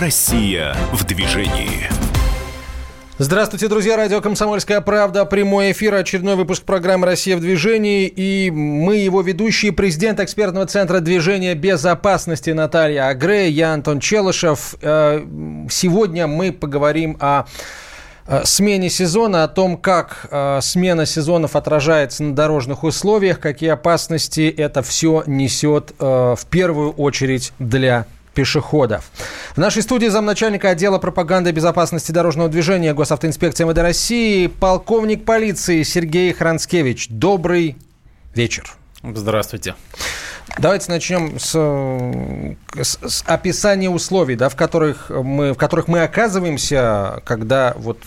Россия в движении. Здравствуйте, друзья. Радио «Комсомольская правда». Прямой эфир. Очередной выпуск программы «Россия в движении». И мы его ведущие. Президент экспертного центра движения безопасности Наталья Агре. Я Антон Челышев. Э, сегодня мы поговорим о смене сезона, о том, как э, смена сезонов отражается на дорожных условиях, какие опасности это все несет э, в первую очередь для пешеходов. В нашей студии замначальника отдела пропаганды безопасности дорожного движения Госавтоинспекции МВД России полковник полиции Сергей Хранскевич. Добрый вечер. Здравствуйте. Давайте начнем с, с, с описания условий, да, в, которых мы, в которых мы оказываемся, когда вот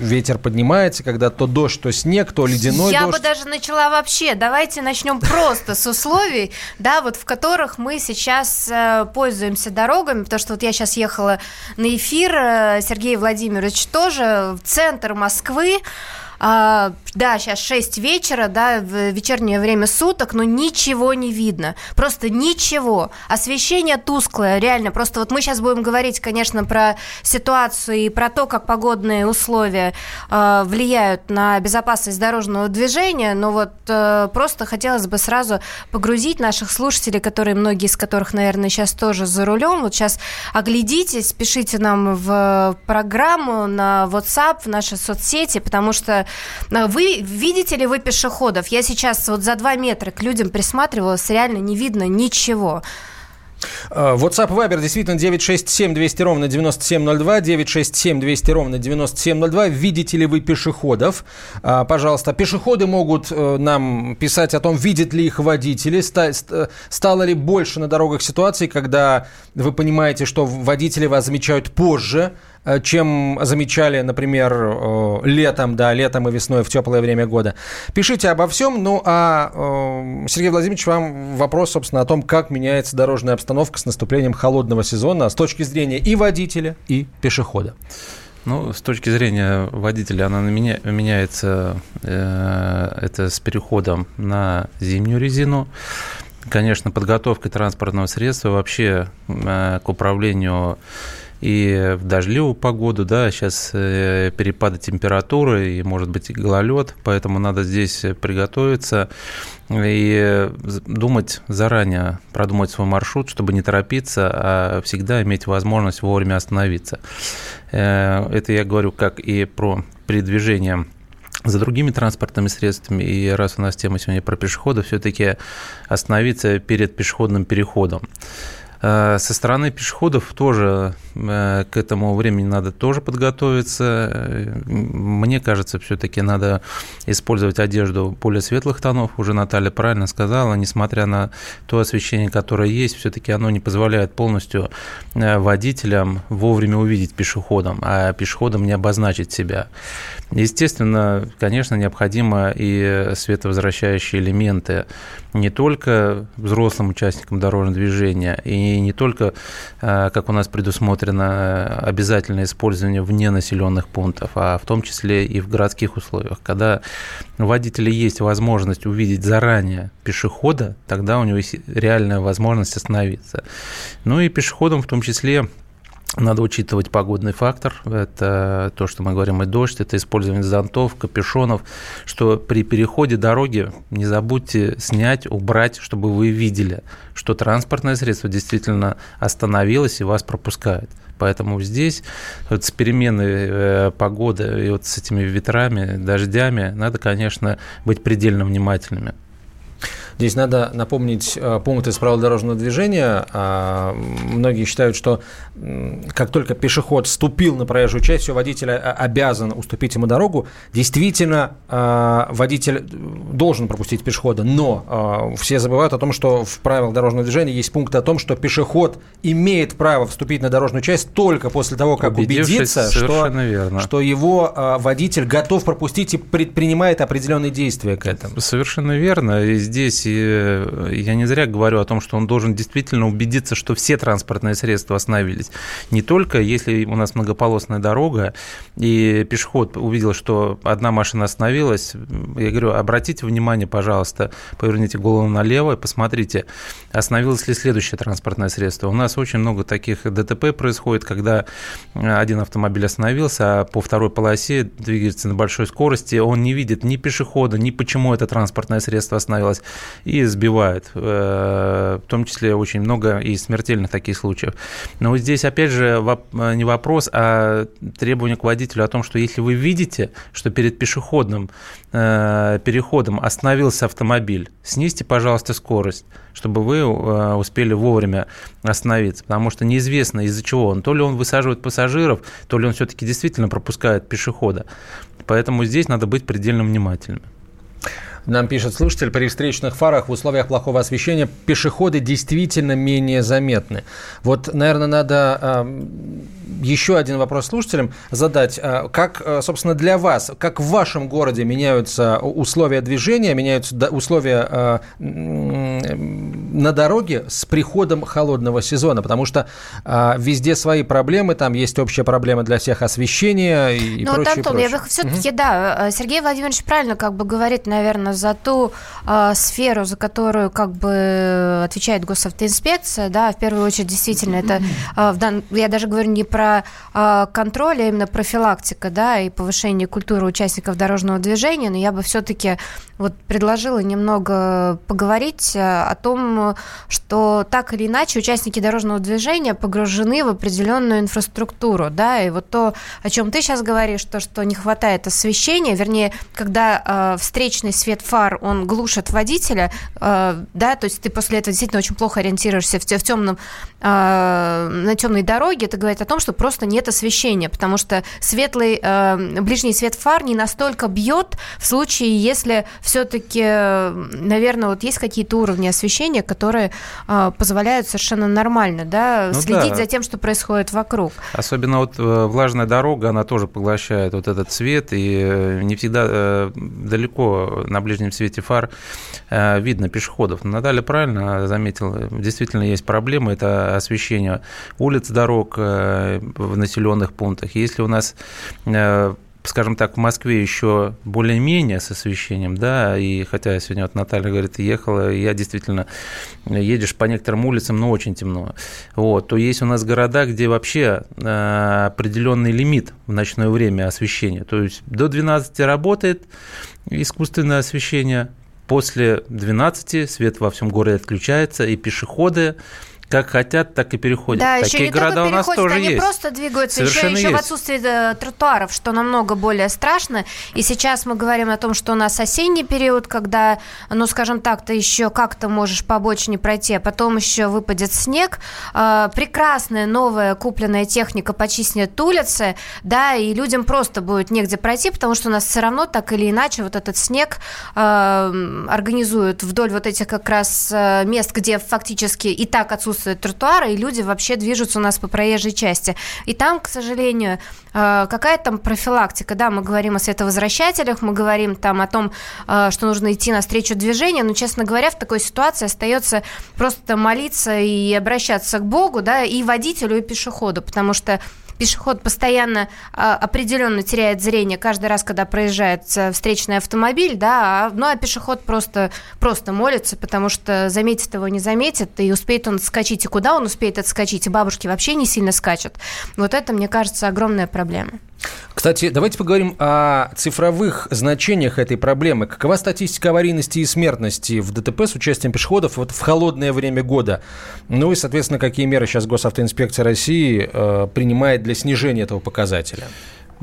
ветер поднимается, когда то дождь, то снег, то ледяной Я дождь. бы даже начала вообще. Давайте начнем просто с условий, да, вот в которых мы сейчас э, пользуемся дорогами, потому что вот я сейчас ехала на эфир, э, Сергей Владимирович тоже, в центр Москвы, а, да, сейчас 6 вечера, да, в вечернее время суток, но ничего не видно. Просто ничего. Освещение тусклое, реально. Просто вот мы сейчас будем говорить, конечно, про ситуацию и про то, как погодные условия э, влияют на безопасность дорожного движения, но вот э, просто хотелось бы сразу погрузить наших слушателей, которые, многие из которых, наверное, сейчас тоже за рулем, вот сейчас оглядитесь, пишите нам в программу на WhatsApp, в наши соцсети, потому что вы видите ли вы пешеходов? Я сейчас вот за два метра к людям присматривалась, реально не видно ничего. А, WhatsApp Viber действительно 967 200 ровно 9702, 967 200 ровно 9702. Видите ли вы пешеходов? А, пожалуйста, пешеходы могут э, нам писать о том, видят ли их водители, стало ли больше на дорогах ситуаций, когда вы понимаете, что водители вас замечают позже, чем замечали, например, э, летом, да, летом и весной в теплое время года. Пишите обо всем. Ну, а, э, Сергей Владимирович, вам вопрос, собственно, о том, как меняется дорожная обстановка с наступлением холодного сезона с точки зрения и водителя, и пешехода. Ну, с точки зрения водителя, она меня, меняется э, это с переходом на зимнюю резину. Конечно, подготовка транспортного средства вообще э, к управлению и в дождливую погоду, да, сейчас э, перепады температуры и, может быть, и гололед, поэтому надо здесь приготовиться и думать заранее, продумать свой маршрут, чтобы не торопиться, а всегда иметь возможность вовремя остановиться. Э, это я говорю как и про передвижение за другими транспортными средствами. И раз у нас тема сегодня про пешеходов, все-таки остановиться перед пешеходным переходом. Э, со стороны пешеходов тоже э, к этому времени надо тоже подготовиться. Э, мне кажется, все-таки надо использовать одежду более светлых тонов. Уже Наталья правильно сказала, несмотря на то освещение, которое есть, все-таки оно не позволяет полностью водителям вовремя увидеть пешеходам, а пешеходам не обозначить себя. Естественно, конечно, необходимо и световозвращающие элементы не только взрослым участникам дорожного движения, и не только, э, как у нас предусмотрено, обязательное использование вне населенных пунктов, а в том числе и в городских условиях. Когда у водителя есть возможность увидеть заранее пешехода, тогда у него есть реальная возможность остановиться. Ну и пешеходам в том числе надо учитывать погодный фактор. Это то, что мы говорим, и дождь, это использование зонтов, капюшонов, что при переходе дороги не забудьте снять, убрать, чтобы вы видели, что транспортное средство действительно остановилось и вас пропускает. Поэтому здесь вот с переменной э, погоды и вот с этими ветрами, дождями надо, конечно, быть предельно внимательными. Здесь надо напомнить э, пункты из правил дорожного движения. А, многие считают, что как только пешеход вступил на проезжую часть, все, водитель обязан уступить ему дорогу. Действительно, а, водитель должен пропустить пешехода, но все забывают о том, что в правилах дорожного движения есть пункт о том, что пешеход имеет право вступить на дорожную часть только после того, как убедиться, что, верно. что его водитель готов пропустить и предпринимает определенные действия к этому. Совершенно верно. И здесь здесь э, я не зря говорю о том, что он должен действительно убедиться, что все транспортные средства остановились. Не только если у нас многополосная дорога, и пешеход увидел, что одна машина остановилась, я говорю, обратите внимание, пожалуйста, поверните голову налево и посмотрите, остановилось ли следующее транспортное средство. У нас очень много таких ДТП происходит, когда один автомобиль остановился, а по второй полосе двигается на большой скорости, он не видит ни пешехода, ни почему это транспортное средство остановилось, и сбивает. Э, в том числе очень много и смертельных таких случаев. Но здесь, опять же, не вопрос, а требование к водителю о том, что если вы видите, что перед пешеходным э, переходом остановился автомобиль, снизьте, пожалуйста, скорость, чтобы вы э, успели вовремя остановиться, потому что неизвестно из-за чего он. То ли он высаживает пассажиров, то ли он все-таки действительно пропускает пешехода. Поэтому здесь надо быть предельно внимательным. Нам пишет слушатель, при встречных фарах в условиях плохого освещения пешеходы действительно менее заметны. Вот, наверное, надо э, еще один вопрос слушателям задать. А, как, э, собственно, для вас, как в вашем городе меняются условия движения, меняются условия э, на дороге с приходом холодного сезона? Потому что э, везде свои проблемы, там есть общая проблема для всех освещения и ну, прочее. Ну, Антон, прочее. я бы все-таки, угу. да, Сергей Владимирович правильно как бы говорит, наверное, за ту э, сферу, за которую как бы отвечает госавтоинспекция, да, в первую очередь действительно это, э, в дан... я даже говорю не про э, контроль, а именно профилактика, да, и повышение культуры участников дорожного движения, но я бы все-таки вот предложила немного поговорить о том, что так или иначе участники дорожного движения погружены в определенную инфраструктуру, да, и вот то, о чем ты сейчас говоришь, то, что не хватает освещения, вернее, когда э, встречный свет фар, он глушит водителя, э, да, то есть ты после этого действительно очень плохо ориентируешься в, в темном, э, на темной дороге, это говорит о том, что просто нет освещения, потому что светлый, э, ближний свет фар не настолько бьет в случае, если все-таки, наверное, вот есть какие-то уровни освещения, которые э, позволяют совершенно нормально, да, ну, следить да. за тем, что происходит вокруг. Особенно вот э, влажная дорога, она тоже поглощает вот этот свет, и э, не всегда э, далеко на ближнем ближнем свете фар э, видно пешеходов. Наталья правильно заметила, действительно есть проблемы, это освещение улиц, дорог э, в населенных пунктах. Если у нас э, скажем так, в Москве еще более-менее с освещением, да, и хотя сегодня вот Наталья говорит, ехала, я действительно едешь по некоторым улицам, но очень темно, вот, то есть у нас города, где вообще определенный лимит в ночное время освещения, то есть до 12 работает, искусственное освещение. После 12 свет во всем городе отключается, и пешеходы как хотят, так и переходят. Да, Такие еще не города только у нас тоже они есть. просто двигаются, Совершенно еще, еще в отсутствии э, тротуаров, что намного более страшно. И сейчас мы говорим о том, что у нас осенний период, когда, ну, скажем так, ты еще как-то можешь побочнее пройти, а потом еще выпадет снег. Э, прекрасная новая купленная техника почистит улицы, да, и людям просто будет негде пройти, потому что у нас все равно так или иначе вот этот снег э, организуют вдоль вот этих как раз мест, где фактически и так отсутствует отсутствует тротуара, и люди вообще движутся у нас по проезжей части. И там, к сожалению, э, какая там профилактика, да, мы говорим о световозвращателях, мы говорим там о том, э, что нужно идти навстречу движению, но, честно говоря, в такой ситуации остается просто молиться и обращаться к Богу, да, и водителю, и пешеходу, потому что пешеход постоянно а, определенно теряет зрение каждый раз, когда проезжает э, встречный автомобиль, да, а, ну а пешеход просто, просто молится, потому что заметит его, не заметит, и успеет он отскочить, и куда он успеет отскочить, и бабушки вообще не сильно скачут. Вот это, мне кажется, огромная проблема. Кстати, давайте поговорим о цифровых значениях этой проблемы. Какова статистика аварийности и смертности в ДТП с участием пешеходов вот в холодное время года? Ну и, соответственно, какие меры сейчас Госавтоинспекция России э, принимает для снижения этого показателя?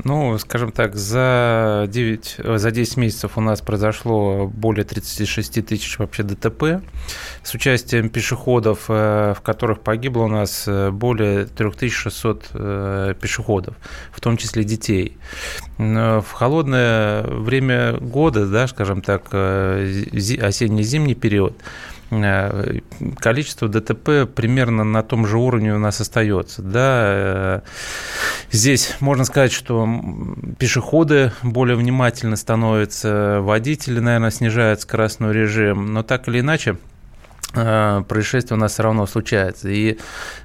Ну, скажем так, за, 9, за 10 месяцев у нас произошло более 36 тысяч вообще ДТП с участием пешеходов, э, в которых погибло у нас э, более 3600 э, пешеходов, в том числе детей. В холодное время года, да, скажем так, осенне-зимний период, количество ДТП примерно на том же уровне у нас остается. Да? Здесь можно сказать, что пешеходы более внимательно становятся, водители, наверное, снижают скоростной режим, но так или иначе, Э, происшествие у нас все равно случается. И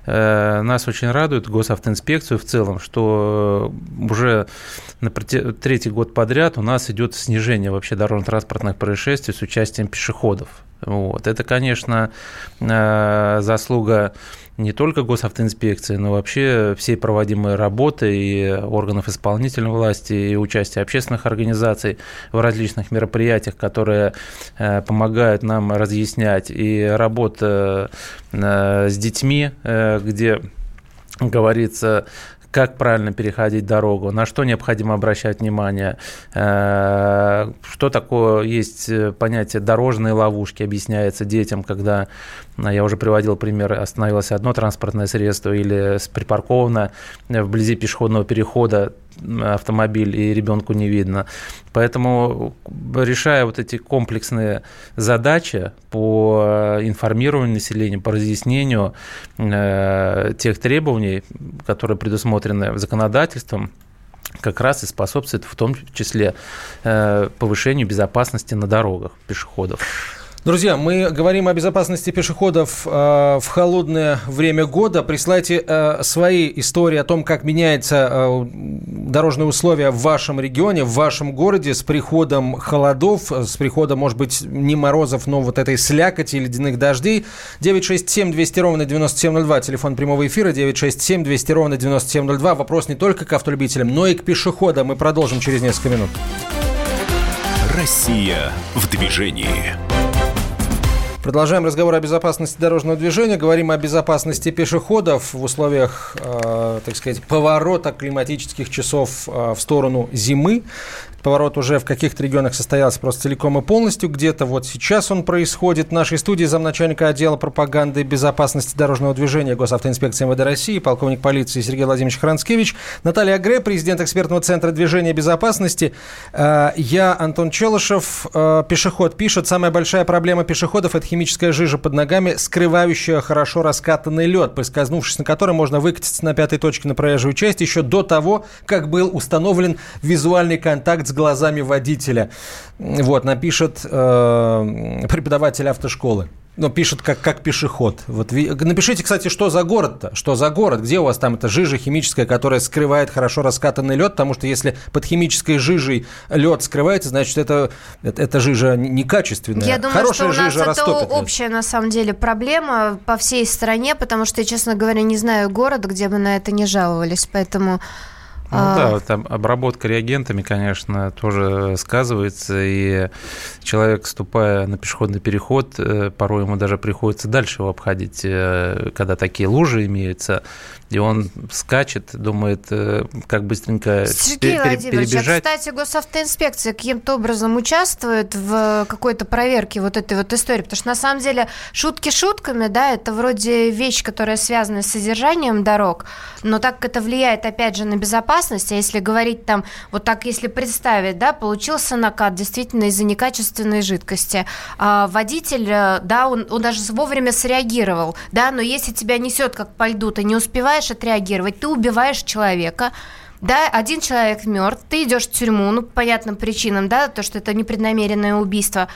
э, нас очень радует госавтоинспекцию в целом, что уже на третий год подряд у нас идет снижение вообще дорожно-транспортных происшествий с участием пешеходов. Вот. Это, конечно, э, заслуга не только госавтоинспекции, но вообще всей проводимой работы и органов исполнительной власти, и участия общественных организаций в различных мероприятиях, которые э, помогают нам разъяснять, и работа э, с детьми, где говорится как правильно переходить дорогу, на что необходимо обращать внимание, э, что такое есть понятие дорожные ловушки, объясняется детям, когда, э, я уже приводил пример, остановилось одно транспортное средство или припарковано вблизи пешеходного перехода, автомобиль и ребенку не видно. Поэтому, решая вот эти комплексные задачи по информированию населения, по разъяснению э, тех требований, которые предусмотрены законодательством, как раз и способствует в том числе э, повышению безопасности на дорогах пешеходов. Друзья, мы говорим о безопасности пешеходов э, в холодное время года. Присылайте э, свои истории о том, как меняются э, дорожные условия в вашем регионе, в вашем городе с приходом холодов, с приходом, может быть, не морозов, но вот этой слякоти, ледяных дождей. 967 200 ровно 9702, телефон прямого эфира, 967 200 ровно 9702. Вопрос не только к автолюбителям, но и к пешеходам. Мы продолжим через несколько минут. Россия в движении. Продолжаем разговор о безопасности дорожного движения. Говорим о безопасности пешеходов в условиях, э, так сказать, поворота климатических часов э, в сторону зимы. Поворот уже в каких-то регионах состоялся просто целиком и полностью. Где-то вот сейчас он происходит. В нашей студии замначальника отдела пропаганды и безопасности дорожного движения Госавтоинспекции МВД России, полковник полиции Сергей Владимирович Хранскевич, Наталья Агре, президент экспертного центра движения безопасности. Э, я, Антон Челышев, э, пешеход пишет, самая большая проблема пешеходов – это химическая жижа под ногами, скрывающая хорошо раскатанный лед, поскользнувшись на который можно выкатиться на пятой точке на проезжую часть еще до того, как был установлен визуальный контакт с глазами водителя. Вот, напишет э, преподаватель автошколы. Но пишет как, как пешеход. Вот напишите, кстати, что за город-то? Что за город? Где у вас там эта жижа химическая, которая скрывает хорошо раскатанный лед? Потому что если под химической жижей лед скрывается, значит, это, это, это жижа некачественная. Я думаю, Хорошая что у нас это общая, на самом деле, проблема по всей стране, потому что я, честно говоря, не знаю города, где бы на это не жаловались. Поэтому ну, а... Да, там обработка реагентами, конечно, тоже сказывается, и человек, ступая на пешеходный переход, э, порой ему даже приходится дальше его обходить, э, когда такие лужи имеются, и он скачет, думает, э, как быстренько Сергей пер- перебежать. А, кстати, госавтоинспекция каким-то образом участвует в какой-то проверке вот этой вот истории, потому что на самом деле шутки шутками, да, это вроде вещь, которая связана с содержанием дорог, но так как это влияет, опять же, на безопасность, а если говорить там, вот так, если представить, да, получился накат действительно из-за некачественной жидкости, а водитель, э, да, он, он даже вовремя среагировал, да, но если тебя несет как по льду, ты не успеваешь успеваешь отреагировать, ты убиваешь человека, да, один человек мертв, ты идешь в тюрьму, ну, по понятным причинам, да, то, что это непреднамеренное убийство,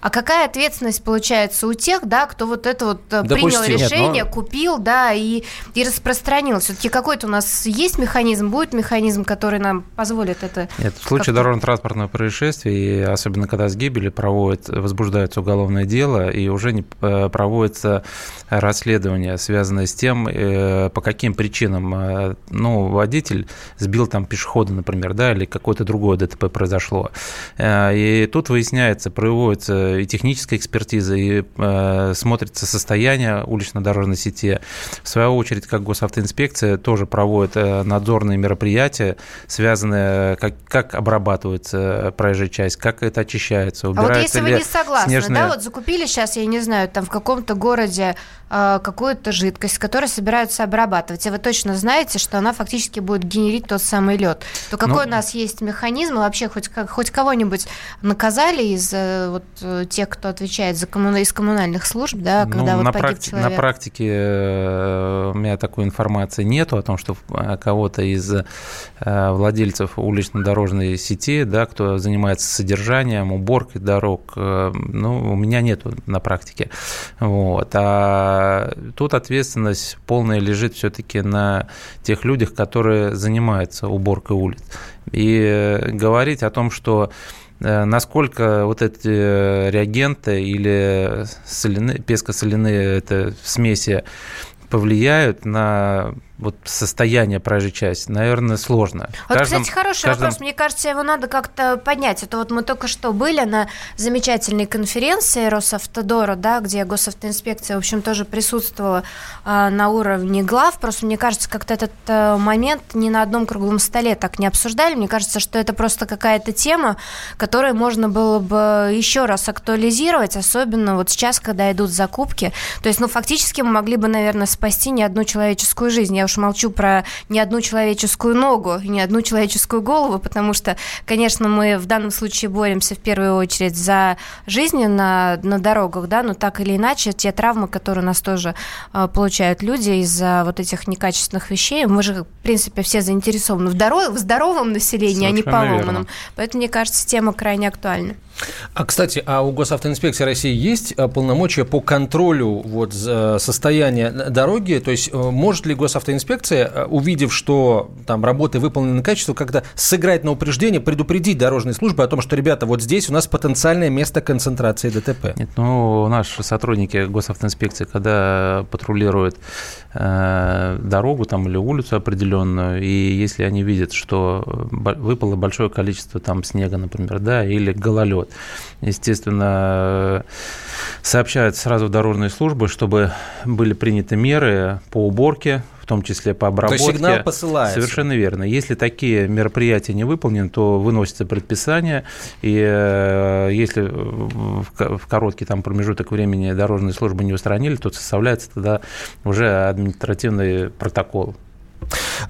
а какая ответственность получается у тех, да, кто вот это вот э, Допустим, принял решение, нет, но... купил, да, и, и распространил? Все-таки какой-то у нас есть механизм, будет механизм, который нам позволит это? Нет, в случае дорожно-транспортного происшествия, и особенно когда с гибели проводят, возбуждается уголовное дело, и уже не э, проводится расследование, связанное с тем, э, по каким причинам, ну, водитель сбил там пешехода, например, да, или какое-то другое ДТП произошло. И тут выясняется, проводится и техническая экспертиза, и э, смотрится состояние улично-дорожной сети. В свою очередь, как госавтоинспекция тоже проводит э, надзорные мероприятия, связанные, как, как обрабатывается проезжая часть, как это очищается, убирается А вот если вы не согласны, снежные... да, вот закупили сейчас, я не знаю, там в каком-то городе э, какую-то жидкость, которую собираются обрабатывать, и вы точно знаете, что она фактически будет генерить тот самый лед, то какой ну, у нас есть механизм, вообще хоть, хоть кого-нибудь наказали из э, вот, э, тех, кто отвечает за коммуна... из коммунальных служб, да, ну, когда ну, вот на, практи... человек? на практике э, у меня такой информации нету о том, что кого-то из владельцев улично-дорожной сети, да, кто занимается содержанием, уборкой дорог, ну, у меня нету на практике. Вот. А тут ответственность полная лежит все-таки на тех людях, которые занимаются уборкой улиц. И говорить о том, что э, насколько вот эти реагенты или соляные, пескосоляные это смеси повлияют на вот состояние проезжей части, наверное, сложно. Вот, каждом, кстати, хороший каждом... вопрос. Мне кажется, его надо как-то поднять. Это вот мы только что были на замечательной конференции Росавтодора, да, где госавтоинспекция, в общем, тоже присутствовала э, на уровне глав. Просто мне кажется, как-то этот э, момент ни на одном круглом столе так не обсуждали. Мне кажется, что это просто какая-то тема, которую можно было бы еще раз актуализировать, особенно вот сейчас, когда идут закупки. То есть, ну, фактически мы могли бы, наверное, спасти не одну человеческую жизнь. Я уж молчу про ни одну человеческую ногу, ни одну человеческую голову, потому что, конечно, мы в данном случае боремся в первую очередь за жизни на, на дорогах, да, но так или иначе те травмы, которые у нас тоже э, получают люди из-за вот этих некачественных вещей, мы же, в принципе, все заинтересованы в, дорог, в здоровом населении, Совершенно а не поломанном. Верно. Поэтому, мне кажется, тема крайне актуальна. А, кстати, а у госавтоинспекции России есть а, полномочия по контролю вот, состояния дороги? То есть э, может ли госавтоинспекция, э, увидев, что там работы выполнены качественно, как-то сыграть на упреждение, предупредить дорожные службы о том, что, ребята, вот здесь у нас потенциальное место концентрации ДТП? Нет, ну, наши сотрудники госавтоинспекции, когда патрулируют э, дорогу там или улицу определенную, и если они видят, что выпало большое количество там снега, например, да, или гололед, вот. Естественно, сообщают сразу в дорожные службы, чтобы были приняты меры по уборке, в том числе по обработке. То сигнал посылается. Совершенно верно. Если такие мероприятия не выполнены, то выносится предписание, и э, если в короткий там промежуток времени дорожные службы не устранили, то составляется тогда уже административный протокол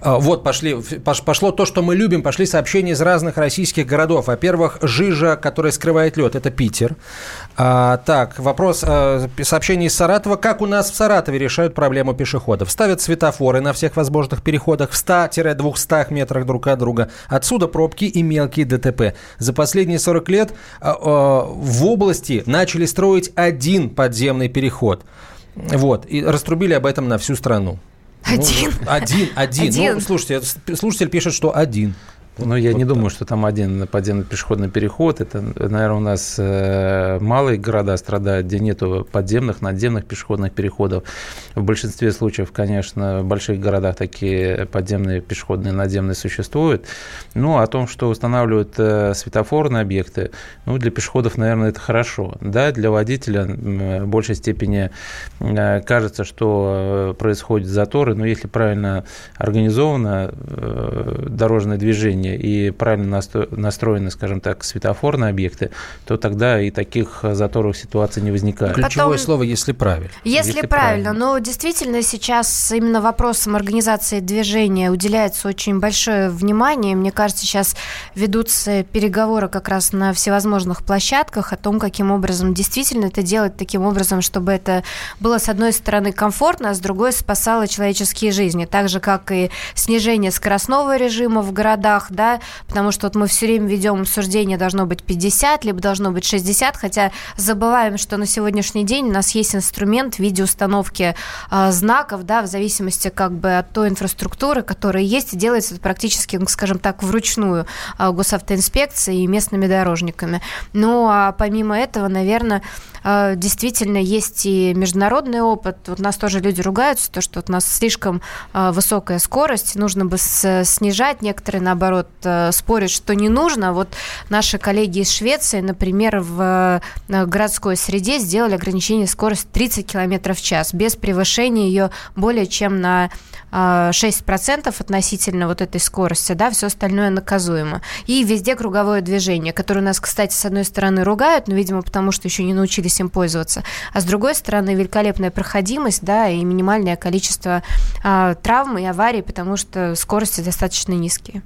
вот пошли, пошло то, что мы любим, пошли сообщения из разных российских городов. Во-первых, жижа, которая скрывает лед, это Питер. А, так, вопрос, а, сообщение из Саратова. Как у нас в Саратове решают проблему пешеходов? Ставят светофоры на всех возможных переходах в 100-200 метрах друг от друга. Отсюда пробки и мелкие ДТП. За последние 40 лет а, а, в области начали строить один подземный переход. Вот, и раструбили об этом на всю страну. Один. Ну, один, один. один. Ну, слушайте, слушатель пишет, что один. Ну, я вот не так. думаю, что там один подземный пешеходный переход. Это, наверное, у нас э, малые города страдают, где нету подземных, надземных пешеходных переходов. В большинстве случаев, конечно, в больших городах такие подземные пешеходные, надземные существуют. Ну, о том, что устанавливают э, светофорные объекты, ну, для пешеходов, наверное, это хорошо. Да, для водителя в большей степени э, кажется, что происходят заторы, но если правильно организовано дорожное движение, движения и правильно настроены, скажем так, светофорные объекты, то тогда и таких заторов ситуаций не возникает. Ключевое Потом, слово «если правильно». Если, если правильно. правильно. Но действительно сейчас именно вопросам организации движения уделяется очень большое внимание. Мне кажется, сейчас ведутся переговоры как раз на всевозможных площадках о том, каким образом действительно это делать таким образом, чтобы это было, с одной стороны, комфортно, а с другой спасало человеческие жизни. Так же, как и снижение скоростного режима в городах, да, потому что вот мы все время ведем обсуждение, должно быть 50, либо должно быть 60, хотя забываем, что на сегодняшний день у нас есть инструмент в виде установки э, знаков, да, в зависимости как бы от той инфраструктуры, которая есть, и делается это практически, ну, скажем так, вручную э, госавтоинспекцией и местными дорожниками. Ну, а помимо этого, наверное, действительно есть и международный опыт. Вот нас тоже люди ругаются, то, что вот у нас слишком э, высокая скорость, нужно бы снижать, некоторые, наоборот, э, спорят, что не нужно. Вот наши коллеги из Швеции, например, в городской среде сделали ограничение скорости 30 км в час без превышения ее более чем на 6% э, относительно вот этой скорости, да, все остальное наказуемо. И везде круговое движение, которое у нас, кстати, с одной стороны ругают, но, видимо, потому что еще не научились им пользоваться. А с другой стороны, великолепная проходимость, да, и минимальное количество а, травм и аварий, потому что скорости достаточно низкие.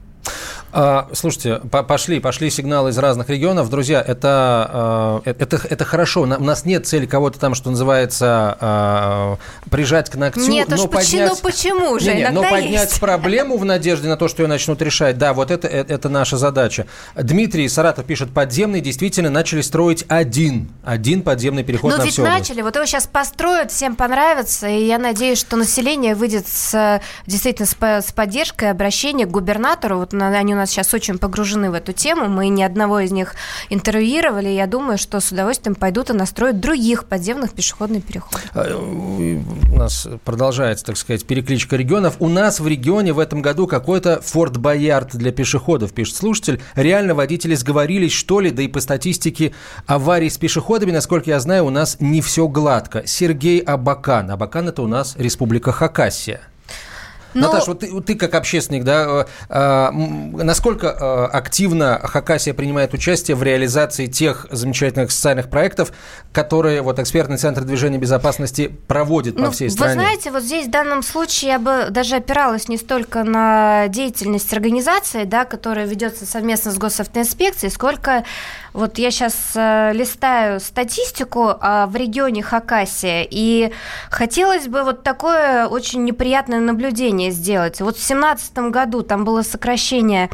А, слушайте, пошли, пошли сигналы из разных регионов. Друзья, это, а, э, это, это хорошо. У нас нет цели кого-то там, что называется, а, прижать к ногтю. Нет, но, поднять... ну почему же? Не, не, но поднять есть. проблему в надежде на то, что ее начнут решать, да, вот это, это, это наша задача. Дмитрий Саратов пишет, подземный действительно начали строить один, один подземный переход ну, на ведь начали, вот его сейчас построят, всем понравится, и я надеюсь, что население выйдет с, действительно с, с поддержкой обращения к губернатору. Вот они у нас сейчас очень погружены в эту тему, мы ни одного из них интервьюировали, я думаю, что с удовольствием пойдут и настроят других подземных пешеходных переходов. А, у нас продолжается, так сказать, перекличка регионов. У нас в регионе в этом году какой-то Форт Боярд для пешеходов, пишет слушатель. Реально водители сговорились, что ли, да и по статистике аварий с пешеходами, насколько я знаю, у нас не все гладко. Сергей Абакан. Абакан – это у нас Республика Хакасия. Но... Наташа, вот ты, ты как общественник, да, э, э, насколько э, активно Хакасия принимает участие в реализации тех замечательных социальных проектов, которые вот экспертный центр движения безопасности проводит по ну, всей стране? Вы знаете, вот здесь в данном случае я бы даже опиралась не столько на деятельность организации, да, которая ведется совместно с госавтоинспекцией, сколько вот я сейчас э, листаю статистику э, в регионе Хакасия, и хотелось бы вот такое очень неприятное наблюдение сделать. Вот в 2017 году там было сокращение а,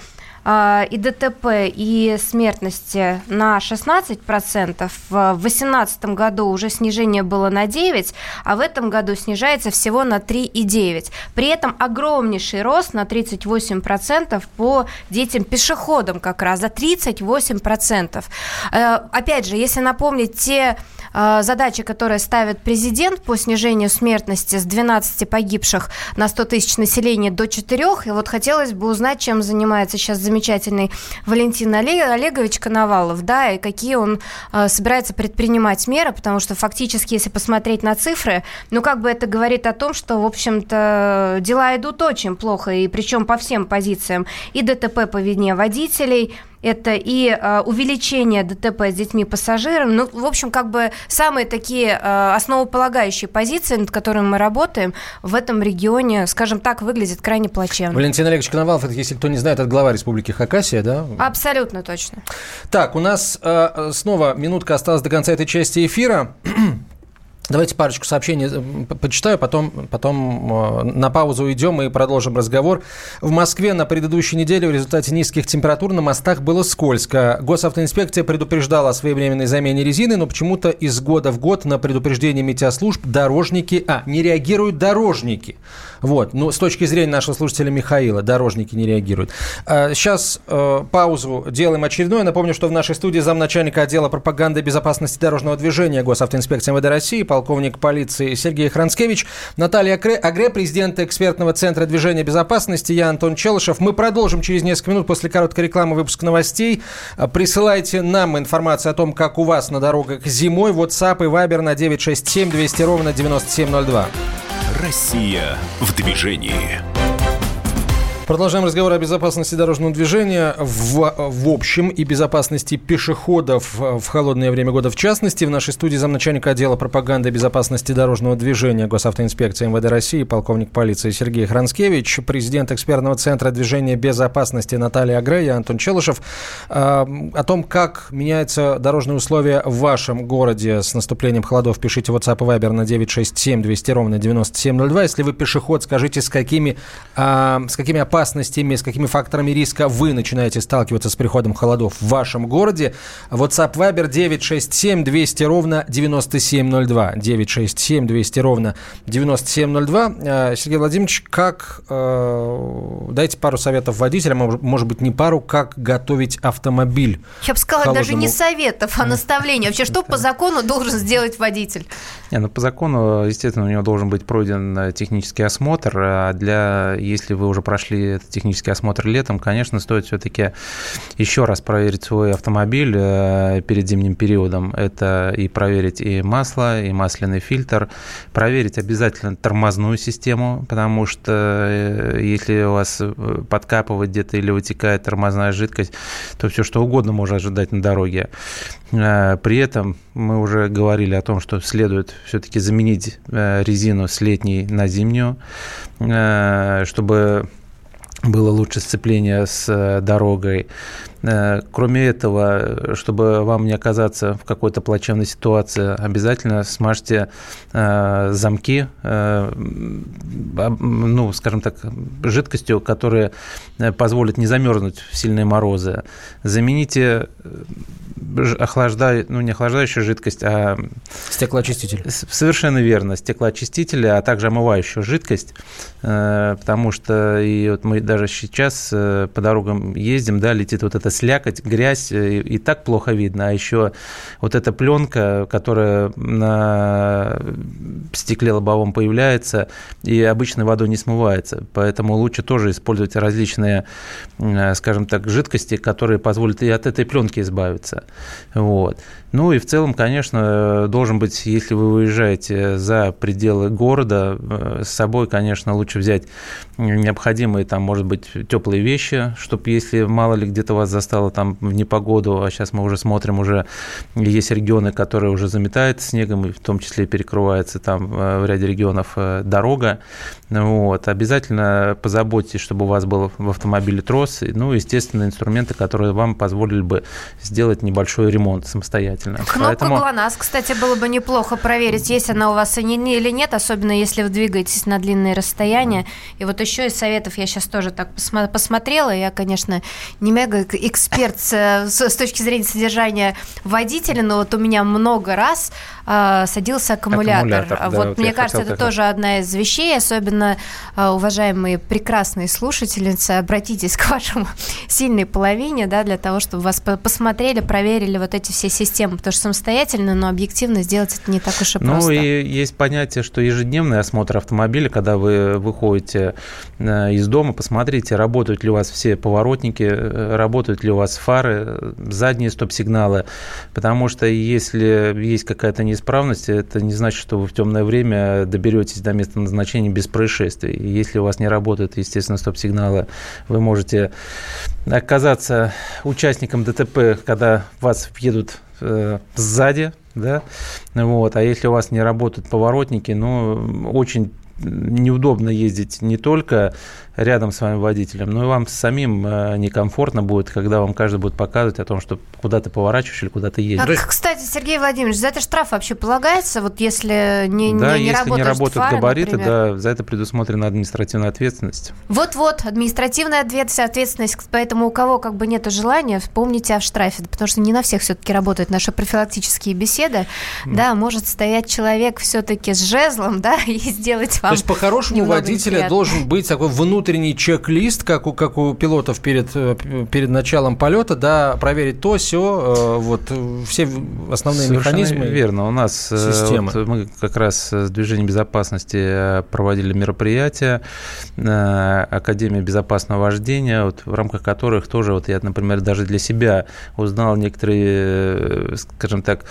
и ДТП, и смертности на 16%. В 2018 году уже снижение было на 9%, а в этом году снижается всего на 3,9%. При этом огромнейший рост на 38% по детям-пешеходам как раз, за 38%. Э, опять же, если напомнить те э, задачи, которые ставит президент по снижению смертности с 12 погибших на 100 тысяч населения до 4, и вот хотелось бы узнать, чем занимается сейчас замечательный Валентин Олегович Коновалов, да, и какие он э, собирается предпринимать меры, потому что фактически, если посмотреть на цифры, ну, как бы это говорит о том, что, в общем-то, дела идут очень плохо, и причем по всем позициям. И ДТП по вине водителей, это и э, увеличение ДТП с детьми-пассажирами. Ну, в общем, как бы самые такие э, основополагающие позиции, над которыми мы работаем, в этом регионе, скажем так, выглядят крайне плачевно. Валентин Олегович Коновалов, это, если кто не знает, это глава Республики Хакасия, да? Абсолютно точно. Так, у нас э, снова минутка осталась до конца этой части эфира. Давайте парочку сообщений э, почитаю, потом, потом э, на паузу уйдем и продолжим разговор. В Москве на предыдущей неделе в результате низких температур на мостах было скользко. Госавтоинспекция предупреждала о своевременной замене резины, но почему-то из года в год на предупреждение метеослужб дорожники... А, не реагируют дорожники. Вот. Ну, с точки зрения нашего слушателя Михаила, дорожники не реагируют. Сейчас э, паузу делаем очередную. Напомню, что в нашей студии замначальника отдела пропаганды и безопасности дорожного движения Госавтоинспекции МВД России, полковник полиции Сергей Хранскевич, Наталья Агре, президент экспертного центра движения безопасности, я Антон Челышев. Мы продолжим через несколько минут после короткой рекламы выпуск новостей. Присылайте нам информацию о том, как у вас на дорогах зимой. WhatsApp и Viber на 967 200 ровно 9702. Россия в движении. Продолжаем разговор о безопасности дорожного движения в, в общем и безопасности пешеходов в холодное время года в частности. В нашей студии замначальника отдела пропаганды безопасности дорожного движения Госавтоинспекции МВД России, полковник полиции Сергей Хранскевич, президент экспертного центра движения безопасности Наталья Агрея, Антон Челышев. Э, о том, как меняются дорожные условия в вашем городе с наступлением холодов, пишите WhatsApp и Viber на 967 200 ровно 9702. Если вы пешеход, скажите, с какими, э, с какими опасностями опасностями, с какими факторами риска вы начинаете сталкиваться с приходом холодов в вашем городе. WhatsApp Viber 967 200 ровно 9702. 967 200 ровно 9702. Э, Сергей Владимирович, как, э, дайте пару советов водителям, может быть, не пару, как готовить автомобиль? Я бы сказала, холодному... даже не советов, а наставления. Вообще, что по закону должен сделать водитель? Не, ну по закону, естественно, у него должен быть пройден э, технический осмотр. А для, если вы уже прошли это технический осмотр летом, конечно, стоит все-таки еще раз проверить свой автомобиль э, перед зимним периодом. Это и проверить и масло, и масляный фильтр, проверить обязательно тормозную систему, потому что э, если у вас подкапывает где-то или вытекает тормозная жидкость, то все что угодно можно ожидать на дороге. При этом мы уже говорили о том, что следует все-таки заменить резину с летней на зимнюю, чтобы было лучше сцепление с э, дорогой. Э, кроме этого, чтобы вам не оказаться в какой-то плачевной ситуации, обязательно смажьте э, замки, ну, скажем так, жидкостью, которая позволит не замерзнуть в сильные морозы. Замените охлаждаю, ну не охлаждающую жидкость, а... Стеклоочиститель. Совершенно верно, стеклоочиститель, а также омывающую жидкость, э, потому что и вот мы даже сейчас э, по дорогам ездим, да, летит вот эта слякоть, грязь, э, и так плохо видно, а еще вот эта пленка, которая на стекле лобовом появляется, и обычной водой не смывается, поэтому лучше тоже использовать различные, скажем так, жидкости, которые позволят и от этой пленки избавиться. Вот. Ну и в целом, конечно, должен быть, если вы выезжаете за пределы города, э, с собой, конечно, лучше взять необходимые там, может быть, теплые вещи, чтобы если мало ли где-то вас застало там в непогоду, а сейчас мы уже смотрим, уже есть регионы, которые уже заметают снегом, и в том числе перекрывается там э, в ряде регионов э, дорога. Вот. Обязательно позаботьтесь, чтобы у вас был в автомобиле трос, ну, естественно, инструменты, которые вам позволили бы сделать небольшой ремонт самостоятельно самостоятельно. Кнопку Поэтому... ГЛОНАСС, кстати, было бы неплохо проверить, есть она у вас или нет, особенно если вы двигаетесь на длинные расстояния. И вот еще из советов я сейчас тоже так посмотрела. Я, конечно, не мега эксперт с, с точки зрения содержания водителя, но вот у меня много раз э, садился аккумулятор. аккумулятор да, вот, вот мне кажется, это тоже одна из вещей, особенно э, уважаемые прекрасные слушательницы, обратитесь к вашему сильной половине, да, для того, чтобы вас посмотрели, проверили вот эти все системы потому что самостоятельно, но объективно сделать это не так уж и ну, просто. Ну и есть понятие, что ежедневный осмотр автомобиля, когда вы выходите э, из дома, посмотрите, работают ли у вас все поворотники, э, работают ли у вас фары, задние стоп-сигналы, потому что если есть какая-то неисправность, это не значит, что вы в темное время доберетесь до места назначения без происшествий. И если у вас не работают, естественно, стоп-сигналы, вы можете оказаться участником ДТП, когда вас въедут э, сзади, да, вот, а если у вас не работают поворотники, ну, очень неудобно ездить не только рядом с вами водителем, но и вам самим э, некомфортно будет, когда вам каждый будет показывать о том, что куда ты поворачиваешь или куда ты едешь. А, кстати, Сергей Владимирович, за это штраф вообще полагается, вот если не, да, не, не если не работают фары, габариты, например. да, за это предусмотрена административная ответственность. Вот-вот, административная ответственность, поэтому у кого как бы нет желания, вспомните о штрафе, потому что не на всех все-таки работают наши профилактические беседы, mm. да, может стоять человек все-таки с жезлом, да, и сделать вам То есть по-хорошему водителя должен быть такой внутренний внутренний чек-лист, как у, как у пилотов перед, э, перед началом полета, да, проверить то, все, э, вот все основные Совершенно механизмы. верно. У нас э, системы. Вот, мы как раз с движением безопасности проводили мероприятия, Академия безопасного вождения, вот, в рамках которых тоже, вот я, например, даже для себя узнал некоторые, скажем так,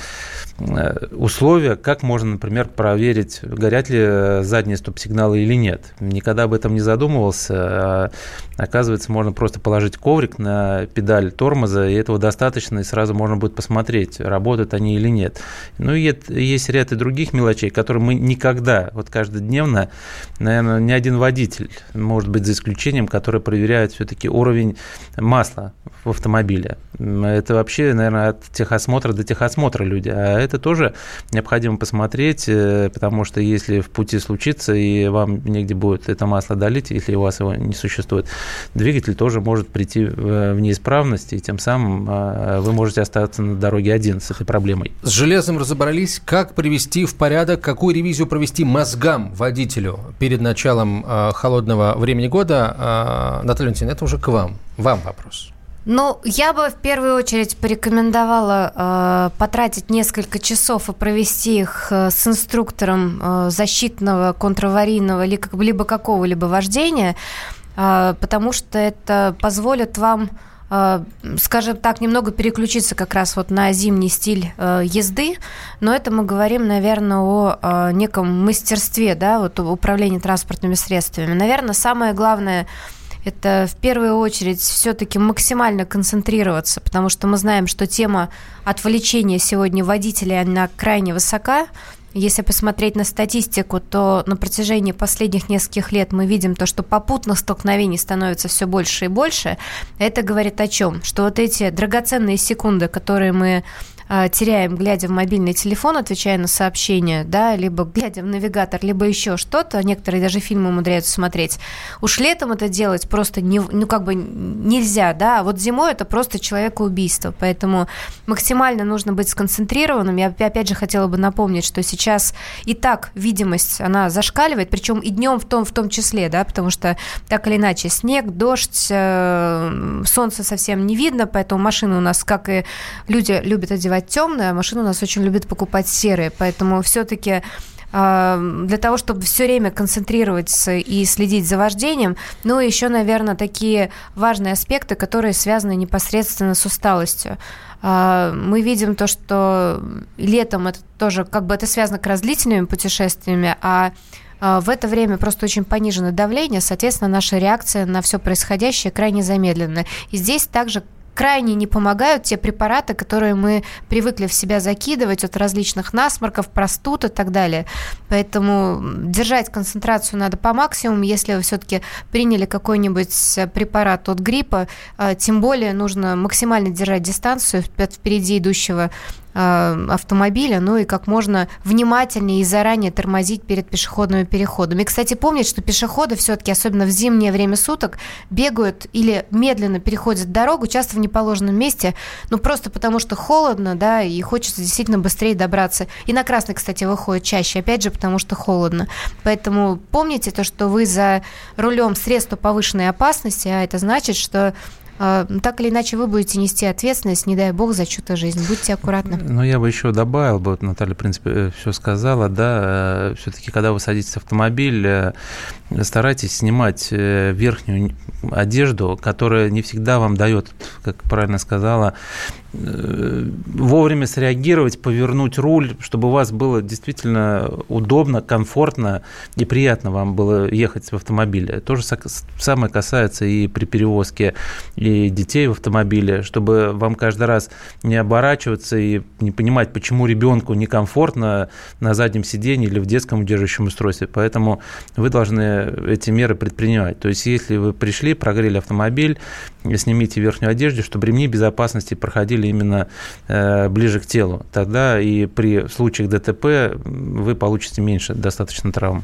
условия, как можно, например, проверить, горят ли задние стоп-сигналы или нет. Никогда об этом не задумывался а, оказывается, можно просто положить коврик на педаль тормоза, и этого достаточно, и сразу можно будет посмотреть, работают они или нет. Ну и есть ряд и других мелочей, которые мы никогда, вот каждодневно, наверное, ни один водитель, может быть, за исключением, который проверяет все-таки уровень масла в автомобиле. Это вообще, наверное, от техосмотра до техосмотра люди. А это тоже необходимо посмотреть, э, потому что если в пути случится, и вам негде будет это масло долить, если у вас его не существует, двигатель тоже может прийти в неисправность, и тем самым а, вы можете остаться на дороге один с этой проблемой. С железом разобрались. Как привести в порядок, какую ревизию провести мозгам водителю перед началом а, холодного времени года? Наталья Валентиновна, это уже к вам. Вам вопрос. Ну, я бы в первую очередь порекомендовала э, потратить несколько часов и провести их э, с инструктором э, защитного, контраварийного либо какого-либо вождения, потому что это позволит вам Э, скажем так, немного переключиться как раз вот на зимний стиль э, езды, но это мы говорим, наверное, о э, неком мастерстве, да, вот управления транспортными средствами. Наверное, самое главное это в первую очередь все-таки максимально концентрироваться, потому что мы знаем, что тема отвлечения сегодня водителей, она крайне высока, если посмотреть на статистику, то на протяжении последних нескольких лет мы видим то, что попутных столкновений становится все больше и больше. Это говорит о чем? Что вот эти драгоценные секунды, которые мы теряем, глядя в мобильный телефон, отвечая на сообщения, да, либо глядя в навигатор, либо еще что-то, некоторые даже фильмы умудряются смотреть. Уж летом это делать просто не, ну, как бы нельзя, да, а вот зимой это просто человекоубийство, поэтому максимально нужно быть сконцентрированным. Я опять же хотела бы напомнить, что сейчас и так видимость, она зашкаливает, причем и днем в том, в том числе, да, потому что так или иначе снег, дождь, э, солнце совсем не видно, поэтому машины у нас, как и люди любят одевать покупать темное, а машины у нас очень любят покупать серые. Поэтому все-таки а, для того, чтобы все время концентрироваться и следить за вождением. Ну и еще, наверное, такие важные аспекты, которые связаны непосредственно с усталостью. А, мы видим то, что летом это тоже как бы это связано как раз с путешествиями, а в это время просто очень понижено давление, соответственно, наша реакция на все происходящее крайне замедленная. И здесь также крайне не помогают те препараты, которые мы привыкли в себя закидывать от различных насморков, простуд и так далее. Поэтому держать концентрацию надо по максимуму. Если вы все-таки приняли какой-нибудь препарат от гриппа, а, тем более нужно максимально держать дистанцию от впереди идущего Э, автомобиля, ну и как можно внимательнее и заранее тормозить перед пешеходными переходами. И, кстати, помнить, что пешеходы все-таки, особенно в зимнее время суток, бегают или медленно переходят дорогу, часто в неположенном месте, ну просто потому что холодно, да, и хочется действительно быстрее добраться. И на красный, кстати, выходит чаще, опять же, потому что холодно. Поэтому помните то, что вы за рулем средства повышенной опасности, а это значит, что так или иначе вы будете нести ответственность, не дай бог, за чью-то жизнь. Будьте аккуратны. Ну, я бы еще добавил, вот Наталья, в принципе, э, все сказала, да, э, все-таки, когда вы садитесь в автомобиль, э, старайтесь снимать верхнюю одежду, которая не всегда вам дает, как правильно сказала, вовремя среагировать, повернуть руль, чтобы у вас было действительно удобно, комфортно и приятно вам было ехать в автомобиле. То же самое касается и при перевозке и детей в автомобиле, чтобы вам каждый раз не оборачиваться и не понимать, почему ребенку некомфортно на заднем сиденье или в детском удерживающем устройстве. Поэтому вы должны эти меры предпринимать. То есть, если вы пришли, прогрели автомобиль, снимите верхнюю одежду, чтобы ремни безопасности проходили именно э, ближе к телу. Тогда и при случаях ДТП вы получите меньше достаточно травм.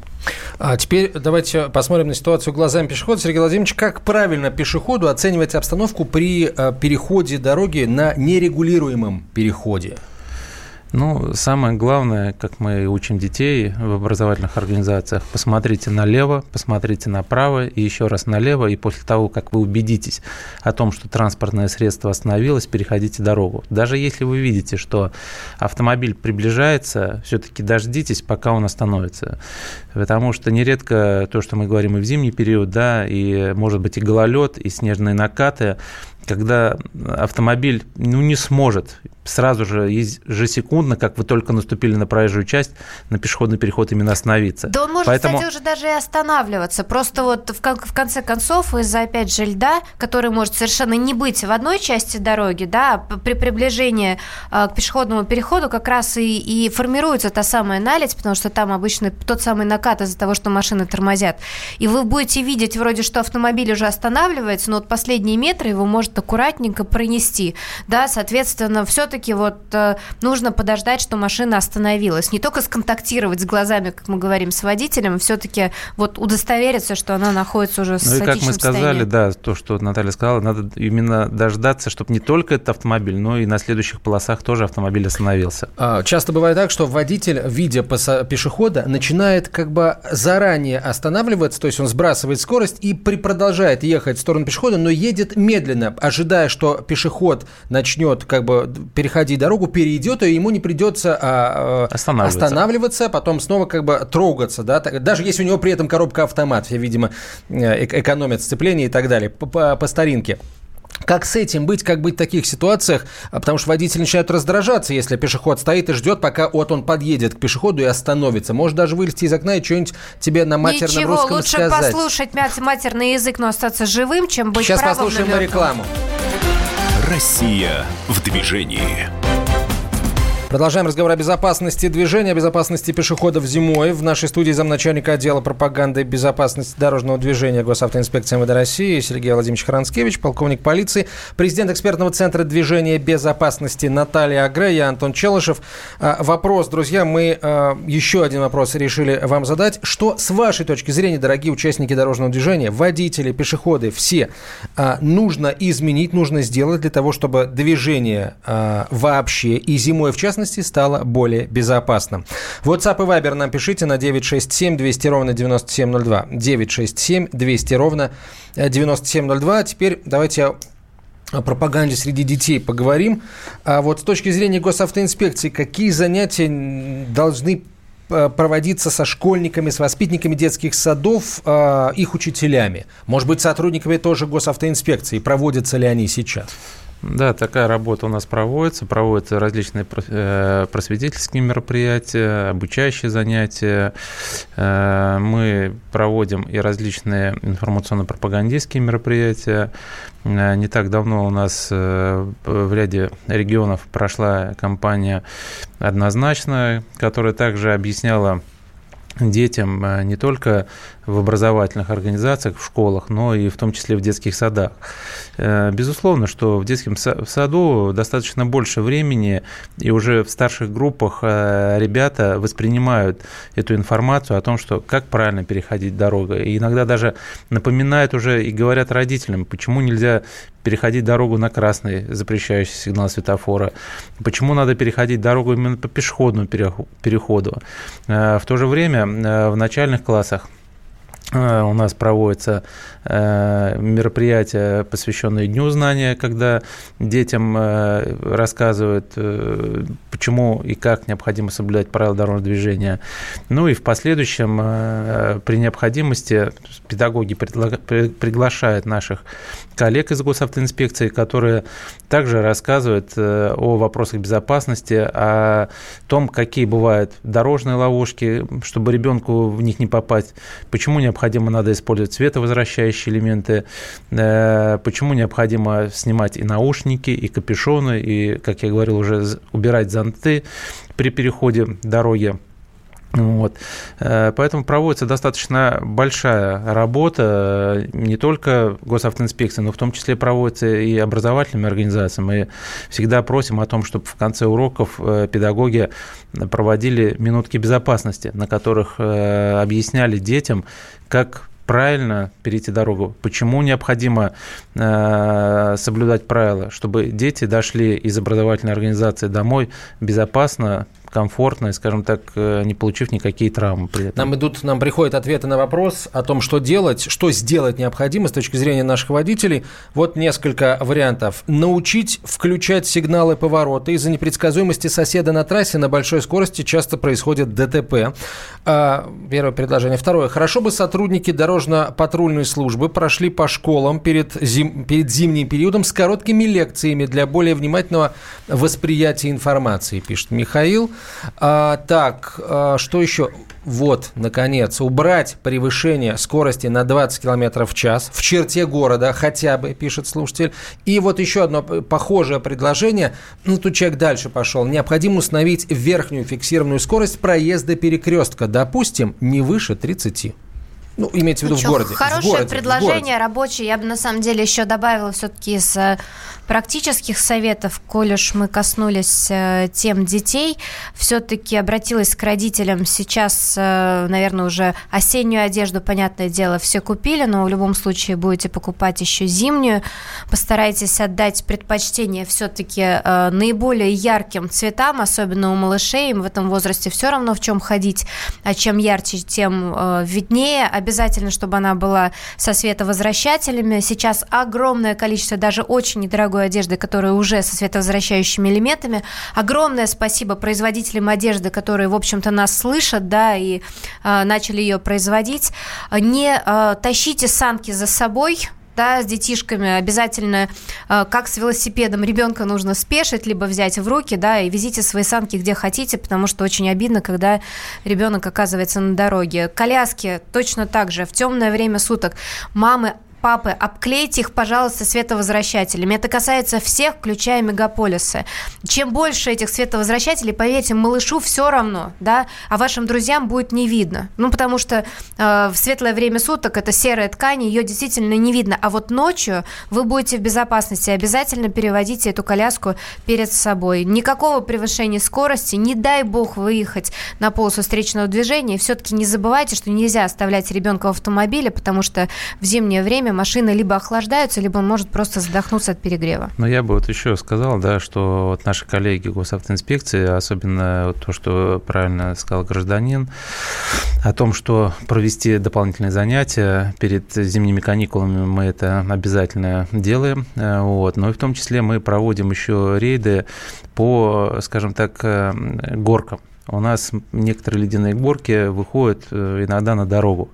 А теперь давайте посмотрим на ситуацию глазами пешехода. Сергей Владимирович, как правильно пешеходу оценивать обстановку при э, переходе дороги на нерегулируемом переходе? Ну, самое главное, как мы учим детей в образовательных организациях, посмотрите налево, посмотрите направо и еще раз налево, и после того, как вы убедитесь о том, что транспортное средство остановилось, переходите дорогу. Даже если вы видите, что автомобиль приближается, все-таки дождитесь, пока он остановится. Потому что нередко то, что мы говорим и в зимний период, да, и может быть и гололед, и снежные накаты, когда автомобиль ну, не сможет сразу же ежесекундно, как вы только наступили на проезжую часть, на пешеходный переход именно остановиться. Да он может, Поэтому... кстати, уже даже и останавливаться. Просто вот в, в конце концов из-за, опять же, льда, который может совершенно не быть в одной части дороги, да, при приближении э, к пешеходному переходу как раз и, и формируется та самая наледь, потому что там обычно тот самый накат из-за того, что машины тормозят. И вы будете видеть вроде, что автомобиль уже останавливается, но вот последние метры его может аккуратненько пронести. Да, соответственно, все все-таки вот э, нужно подождать, что машина остановилась. Не только сконтактировать с глазами, как мы говорим, с водителем, все-таки вот удостовериться, что она находится уже в Ну и как мы сказали, состоянии. да, то, что Наталья сказала, надо именно дождаться, чтобы не только этот автомобиль, но и на следующих полосах тоже автомобиль остановился. А, часто бывает так, что водитель, видя пешехода, начинает как бы заранее останавливаться, то есть он сбрасывает скорость и продолжает ехать в сторону пешехода, но едет медленно, ожидая, что пешеход начнет как бы переходить дорогу, перейдет, и ему не придется а, останавливаться. останавливаться, потом снова как бы трогаться, да, даже если у него при этом коробка автомат, все, видимо, экономят сцепление и так далее, по, по, по старинке. Как с этим быть, как быть в таких ситуациях? А, потому что водитель начинает раздражаться, если пешеход стоит и ждет, пока вот он подъедет к пешеходу и остановится. Может даже вылезти из окна и что-нибудь тебе на матерном Ничего, русском лучше сказать. послушать матерный язык, но остаться живым, чем быть Сейчас послушаем на рекламу. Россия в движении. Продолжаем разговор о безопасности движения, о безопасности пешеходов зимой. В нашей студии замначальника отдела пропаганды и безопасности дорожного движения Госавтоинспекции МВД России Сергей Владимирович Хранскевич, полковник полиции, президент экспертного центра движения безопасности Наталья Агре, я Антон Челышев. А, вопрос, друзья, мы а, еще один вопрос решили вам задать. Что с вашей точки зрения, дорогие участники дорожного движения, водители, пешеходы, все, а, нужно изменить, нужно сделать для того, чтобы движение вообще и зимой в частности частности, стало более безопасным. WhatsApp и Viber нам пишите на 967 200 ровно 9702. 967 200 ровно 9702. Теперь давайте о пропаганде среди детей поговорим. А вот с точки зрения госавтоинспекции, какие занятия должны э, проводиться со школьниками, с воспитанниками детских садов, э, их учителями? Может быть, сотрудниками тоже госавтоинспекции? Проводятся ли они сейчас? Да, такая работа у нас проводится. Проводятся различные э, просветительские мероприятия, обучающие занятия. Э, мы проводим и различные информационно-пропагандистские мероприятия. Э, не так давно у нас в ряде регионов прошла кампания «Однозначно», которая также объясняла детям не только в образовательных организациях, в школах, но и в том числе в детских садах. Э, безусловно, что в детском саду достаточно больше времени, и уже в старших группах э, ребята воспринимают эту информацию о том, что как правильно переходить дорогу. И иногда даже напоминают уже и говорят родителям, почему нельзя переходить дорогу на красный запрещающий сигнал светофора, почему надо переходить дорогу именно по пешеходному переходу. Э, в то же время в начальных классах у нас проводятся э, мероприятия, посвященные Дню знания, когда детям э, рассказывают, почему и как необходимо соблюдать правила дорожного движения. Ну и в последующем, при необходимости, педагоги приглашают наших коллег из госавтоинспекции, которые также рассказывают о вопросах безопасности, о том, какие бывают дорожные ловушки, чтобы ребенку в них не попасть, почему необходимо необходимо надо использовать световозвращающие элементы, э, почему необходимо снимать и наушники, и капюшоны, и, как я говорил, уже убирать зонты при переходе дороги. Вот. Э, поэтому проводится достаточно большая работа, не только госавтоинспекции, но в том числе проводится и образовательными организациями. Мы всегда просим о том, чтобы в конце уроков э, педагоги проводили минутки безопасности, на которых объясняли детям, как правильно перейти дорогу, почему необходимо э, соблюдать правила, чтобы дети дошли из образовательной организации домой безопасно, комфортно скажем так, э, не получив никакие травмы при этом. Нам идут, нам приходят ответы на вопрос о том, что делать, что сделать необходимо с точки зрения наших водителей. Вот несколько вариантов. Научить включать сигналы поворота. Из-за непредсказуемости соседа на трассе на большой скорости часто происходит ДТП. А, первое предложение. Второе. Хорошо бы сотрудники дорожно-патрульной службы прошли по школам перед, зим, перед зимним периодом с короткими лекциями для более внимательного восприятия информации, пишет Михаил. А, так, а, что еще? Вот, наконец, убрать превышение скорости на 20 км в час в черте города хотя бы, пишет слушатель. И вот еще одно похожее предложение. Ну, тут человек дальше пошел. Необходимо установить верхнюю фиксированную скорость проезда перекрестка. Допустим, не выше 30. Ну, имеется в виду ну, в городе. Хорошее в городе, предложение, в городе. рабочее. Я бы на самом деле еще добавила все-таки из э, практических советов, коль уж мы коснулись э, тем детей, все-таки обратилась к родителям. Сейчас, э, наверное, уже осеннюю одежду, понятное дело, все купили, но в любом случае будете покупать еще зимнюю. Постарайтесь отдать предпочтение все-таки э, наиболее ярким цветам, особенно у малышей. Им в этом возрасте все равно в чем ходить, а чем ярче, тем виднее обязательно, чтобы она была со световозвращателями. Сейчас огромное количество даже очень недорогой одежды, которая уже со световозвращающими элементами. Огромное спасибо производителям одежды, которые, в общем-то, нас слышат, да, и э, начали ее производить. Не э, тащите санки за собой, да, с детишками обязательно, э, как с велосипедом, ребенка нужно спешить, либо взять в руки, да, и везите свои санки где хотите, потому что очень обидно, когда ребенок оказывается на дороге. Коляски точно так же. В темное время суток мамы папы, обклейте их, пожалуйста, световозвращателями. Это касается всех, включая мегаполисы. Чем больше этих световозвращателей, поверьте, малышу все равно, да, а вашим друзьям будет не видно. Ну, потому что э, в светлое время суток это серая ткань, ее действительно не видно. А вот ночью вы будете в безопасности. Обязательно переводите эту коляску перед собой. Никакого превышения скорости, не дай бог выехать на полосу встречного движения. Все-таки не забывайте, что нельзя оставлять ребенка в автомобиле, потому что в зимнее время машины либо охлаждаются, либо он может просто задохнуться от перегрева. Но я бы вот еще сказал, да, что вот наши коллеги госавтоинспекции, особенно то, что правильно сказал гражданин, о том, что провести дополнительные занятия перед зимними каникулами мы это обязательно делаем, э, вот, но и в том числе мы проводим еще рейды по, скажем так, э, горкам у нас некоторые ледяные горки выходят э, иногда на дорогу.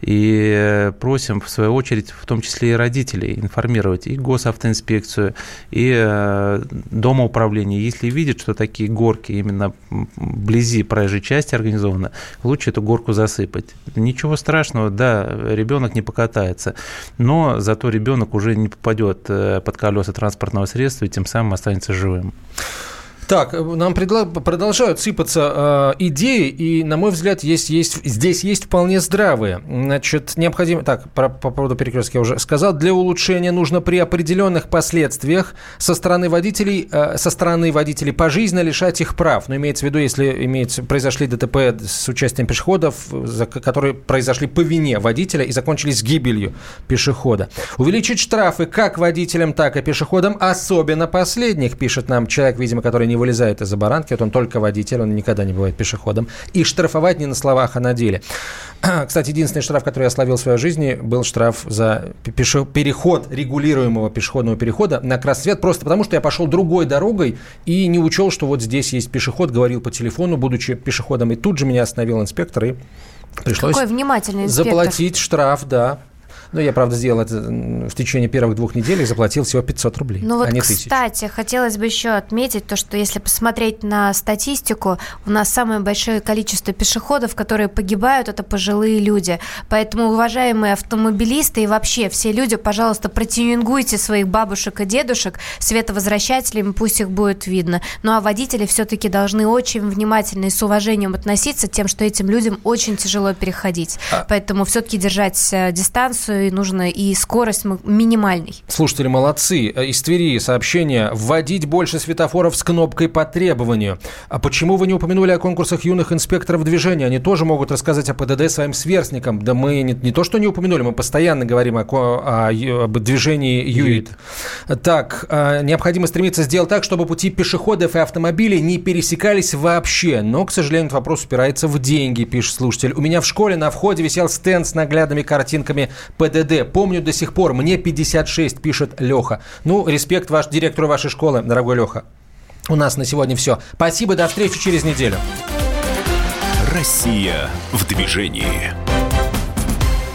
И просим, в свою очередь, в том числе и родителей, информировать и госавтоинспекцию, и э, домоуправление. Если видят, что такие горки именно вблизи проезжей части организованы, лучше эту горку засыпать. Ничего страшного, да, ребенок не покатается, но зато ребенок уже не попадет э, под колеса транспортного средства и тем самым останется живым. Так, нам продолжают сыпаться э, идеи, и, на мой взгляд, есть, есть, здесь есть вполне здравые. Значит, необходимо... Так, про, по поводу перекрестка я уже сказал. Для улучшения нужно при определенных последствиях со стороны водителей, э, со стороны водителей пожизненно лишать их прав. Но имеется в виду, если имеется, произошли ДТП с участием пешеходов, за, которые произошли по вине водителя и закончились гибелью пешехода. Увеличить штрафы как водителям, так и пешеходам, особенно последних, пишет нам человек, видимо, который не вылезает из-за баранки, вот он только водитель, он никогда не бывает пешеходом, и штрафовать не на словах, а на деле. Кстати, единственный штраф, который я словил в своей жизни, был штраф за пеше... переход регулируемого пешеходного перехода на красный свет, просто потому что я пошел другой дорогой и не учел, что вот здесь есть пешеход, говорил по телефону, будучи пешеходом, и тут же меня остановил инспектор, и пришлось Какой внимательный инспектор. заплатить штраф, да, ну, я, правда, сделал это в течение первых двух недель и заплатил всего 500 рублей, ну, вот, а не тысяч. Кстати, хотелось бы еще отметить то, что если посмотреть на статистику, у нас самое большое количество пешеходов, которые погибают, это пожилые люди. Поэтому, уважаемые автомобилисты и вообще все люди, пожалуйста, протюнингуйте своих бабушек и дедушек световозвращателями, пусть их будет видно. Ну, а водители все-таки должны очень внимательно и с уважением относиться тем, что этим людям очень тяжело переходить. А... Поэтому все-таки держать э, дистанцию и нужно и скорость минимальной. Слушатели молодцы. Э, из Твери сообщение. Вводить больше светофоров с кнопкой по требованию. А почему вы не упомянули о конкурсах юных инспекторов движения? Они тоже могут рассказать о ПДД своим сверстникам. Да мы не, не то, что не упомянули, мы постоянно говорим о, о, об движении ЮИТ. Так, э, необходимо стремиться сделать так, чтобы пути пешеходов и автомобилей не пересекались вообще. Но, к сожалению, этот вопрос упирается в деньги, пишет слушатель. У меня в школе на входе висел стенд с наглядными картинками ПДД ПДД. Помню до сих пор, мне 56, пишет Леха. Ну, респект ваш директору вашей школы, дорогой Леха. У нас на сегодня все. Спасибо, до встречи через неделю. Россия в движении.